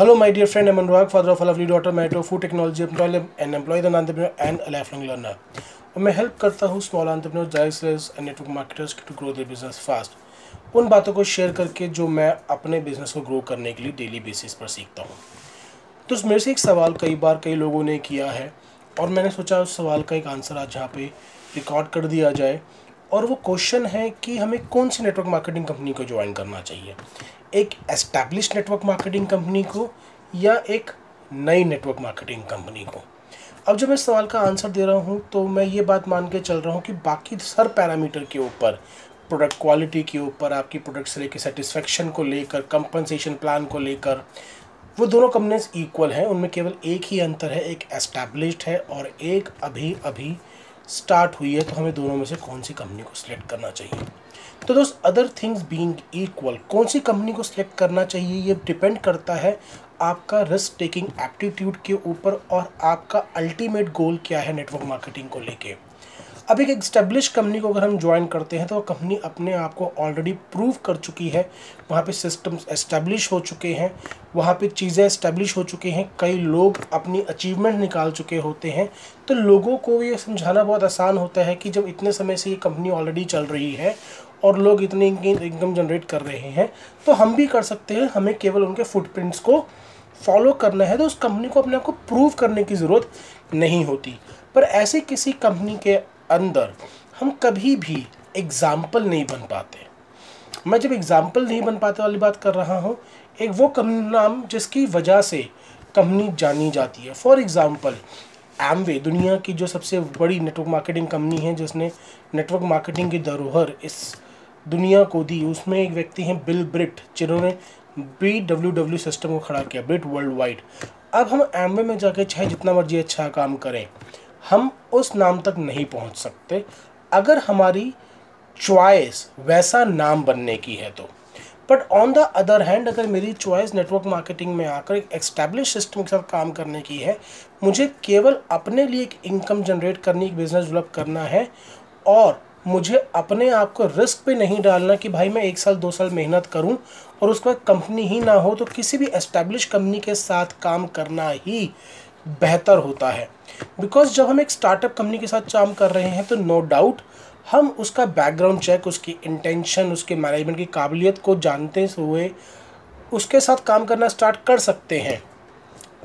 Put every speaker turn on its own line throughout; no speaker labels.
Hello, my dear friend. I'm Anurag, father of a lovely daughter, married to a food technology employee, an employee, an entrepreneur, and a. और मैं help करता हूँ small entrepreneur जायसलेस and network marketers to grow their business fast उन बातों को share करके जो मैं अपने बिज़नेस को ग्रो करने के लिए डेली बेसिस पर सीखता हूँ तो मेरे से एक सवाल कई बार कई लोगों ने किया है और मैंने सोचा उस सवाल का एक आंसर आज यहाँ पे रिकॉर्ड कर दिया जाए और वो क्वेश्चन है कि हमें कौन सी नेटवर्क मार्केटिंग कंपनी को ज्वाइन करना चाहिए एक एस्टैब्लिश नेटवर्क मार्केटिंग कंपनी को या एक नई नेटवर्क मार्केटिंग कंपनी को? अब जब मैं सवाल का आंसर दे रहा हूँ तो मैं ये बात मान के चल रहा हूँ कि बाकी हर पैरामीटर के ऊपर प्रोडक्ट क्वालिटी के ऊपर, आपकी प्रोडक्ट से लेकर सेटिस्फेक्शन को लेकर कंपनसेशन प्लान को लेकर, वो दोनों कंपनीज़ इक्वल हैं। उनमें केवल एक ही अंतर है, एक एस्टैब्लिश्ड है और एक अभी अभी स्टार्ट हुई है तो हमें दोनों में से कौन सी कंपनी को सिलेक्ट करना चाहिए? तो दोस्त अदर थिंग्स बीइंग इक्वल कौन सी कंपनी को सिलेक्ट करना चाहिए, ये डिपेंड करता है आपका रिस्क टेकिंग एप्टीट्यूड के ऊपर और आपका अल्टीमेट गोल क्या है नेटवर्क मार्केटिंग को लेके। अब एक एस्टेब्लिश कंपनी को अगर हम ज्वाइन करते हैं तो कंपनी अपने आप को ऑलरेडी प्रूव कर चुकी है। वहाँ पे सिस्टम्स एस्टेब्लिश हो चुके हैं। वहाँ पे चीज़ें एस्टेब्लिश हो चुके हैं। कई लोग अपनी अचीवमेंट निकाल चुके होते हैं। तो लोगों को ये समझाना बहुत आसान होता है कि जब इतने समय से ये कंपनी ऑलरेडी चल रही है और लोग इतनी इनकम जनरेट कर रहे हैं तो हम भी कर सकते हैं। हमें केवल उनके फुटप्रिंट्स को फॉलो करना है तो उस कंपनी को अपने आप को प्रूव करने की ज़रूरत नहीं होती। पर ऐसी किसी कंपनी के अंदर हम कभी भी एग्ज़ाम्पल नहीं बन पाते। मैं जब एग्ज़ाम्पल नहीं बन पाते वाली बात कर रहा हूँ, एक वो कम नाम जिसकी वजह से कंपनी जानी जाती है। फॉर एग्ज़ाम्पल एमवे दुनिया की जो सबसे बड़ी नेटवर्क मार्केटिंग कंपनी है, जिसने नेटवर्क मार्केटिंग की धरोहर इस दुनिया को दी, उसमें एक व्यक्ति हैं बिल ब्रिट जिन्होंने बी डब्ल्यू डब्ल्यू सिस्टम को खड़ा किया ब्रिट वर्ल्ड वाइड अब हम एमवे में जाके चाहे जितना मर्ज़ी अच्छा काम करें हम उस नाम तक नहीं पहुँच सकते। अगर हमारी चॉइस वैसा नाम बनने की है तो। But on the other hand अगर मेरी चॉइस नेटवर्क मार्केटिंग में आकर एक एस्टैब्लिश सिस्टम के साथ काम करने की है, मुझे केवल अपने लिए एक इनकम जनरेट करनी एक बिज़नेस डेवलप करना है और मुझे अपने आप को रिस्क पे नहीं डालना कि भाई मैं एक साल, दो साल मेहनत करूँ और उसके बाद कंपनी ही ना हो तो किसी भी एस्टैब्लिश कंपनी के साथ काम करना ही बेहतर होता है। बिकॉज़ जब हम एक स्टार्टअप कंपनी के साथ काम कर रहे हैं तो नो no डाउट हम उसका बैकग्राउंड चेक उसकी इंटेंशन उसके मैनेजमेंट की काबिलियत को जानते हुए उसके साथ काम करना स्टार्ट कर सकते हैं।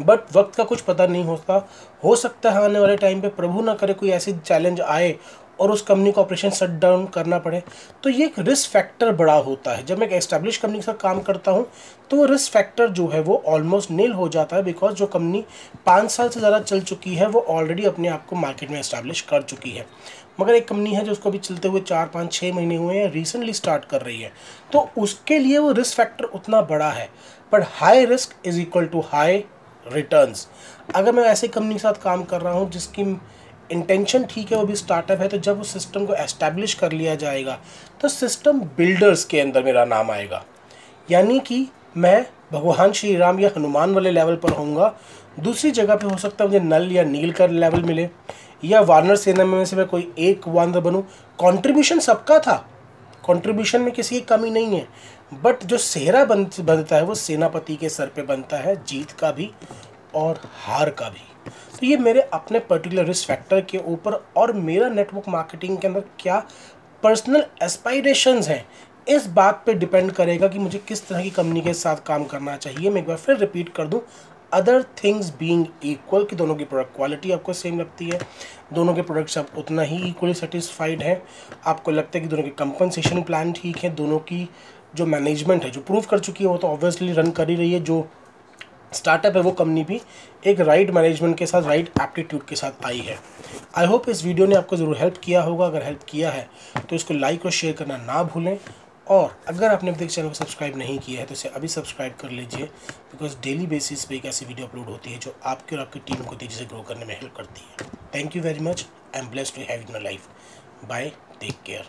बट वक्त का कुछ पता नहीं होता। हो सकता है आने वाले टाइम पे प्रभु ना करे कोई ऐसी चैलेंज आए और उस कंपनी को ऑपरेशन शट डाउन करना पड़े तो ये एक रिस्क फैक्टर बड़ा होता है। जब मैं एक एस्टेब्लिश कंपनी के साथ काम करता हूँ तो वो रिस्क फैक्टर जो है वो ऑलमोस्ट नील हो जाता है बिकॉज़ जो कंपनी पाँच साल से ज़्यादा चल चुकी है, वो ऑलरेडी अपने आप को मार्केट में इस्टेब्लिश कर चुकी है। मगर एक कंपनी है जो उसको अभी चलते हुए चार, पाँच छः महीने हुए हैं रिसेंटली स्टार्ट कर रही है। तो उसके लिए वो रिस्क फैक्टर उतना बड़ा है। But high risk is equal to high returns अगर मैं ऐसी कंपनी के साथ काम कर रहा हूँ, जिसकी इंटेंशन ठीक है, वो भी स्टार्टअप है तो जब उस सिस्टम को एस्टैब्लिश कर लिया जाएगा तो सिस्टम बिल्डर्स के अंदर मेरा नाम आएगा। यानी कि मैं भगवान श्री राम या हनुमान वाले लेवल पर होऊँगा। दूसरी जगह पे हो सकता है मुझे नल या नील का लेवल मिले, या वार्नर सेना में से मैं कोई एक वानर बनूँ। कॉन्ट्रीब्यूशन सबका था। कॉन्ट्रीब्यूशन में किसी की कमी नहीं है। बट जो सेहरा बन बनता है, वो सेनापति के सर पे बनता है, जीत का भी। और हार का भी। तो ये मेरे अपने पर्टिकुलर रिस्क फैक्टर के ऊपर और मेरा नेटवर्क मार्केटिंग के अंदर क्या पर्सनल एस्पायरेशंस हैं, इस बात पे डिपेंड करेगा कि मुझे किस तरह की कंपनी के साथ काम करना चाहिए। मैं एक बार फिर रिपीट कर दूँ अदर थिंग्स बीइंग इक्वल कि दोनों की प्रोडक्ट क्वालिटी आपको सेम लगती है, दोनों के प्रोडक्ट्स आप उतना ही इक्वली सेटिस्फाइड हैं। आपको लगता है कि दोनों के कंपनसेशन प्लान ठीक है, दोनों की जो मैनेजमेंट है, जो प्रूव कर चुकी है, वो तो ऑब्वियसली रन कर ही रही है, जो स्टार्टअप है वो कंपनी भी एक राइट मैनेजमेंट के साथ राइट एप्टीट्यूड के साथ आई है। आई होप इस वीडियो ने आपको ज़रूर हेल्प किया होगा। अगर हेल्प किया है तो इसको लाइक और शेयर करना ना भूलें। और अगर आपने अभी तक चैनल को सब्सक्राइब नहीं किया है तो इसे अभी सब्सक्राइब कर लीजिए बिकॉज़ डेली बेसिस पे एक ऐसी वीडियो अपलोड होती है, जो आपके और आपकी टीम को तेज़ी से ग्रो करने में हेल्प करती है। Thank you very much I am bless to have in my life bye take care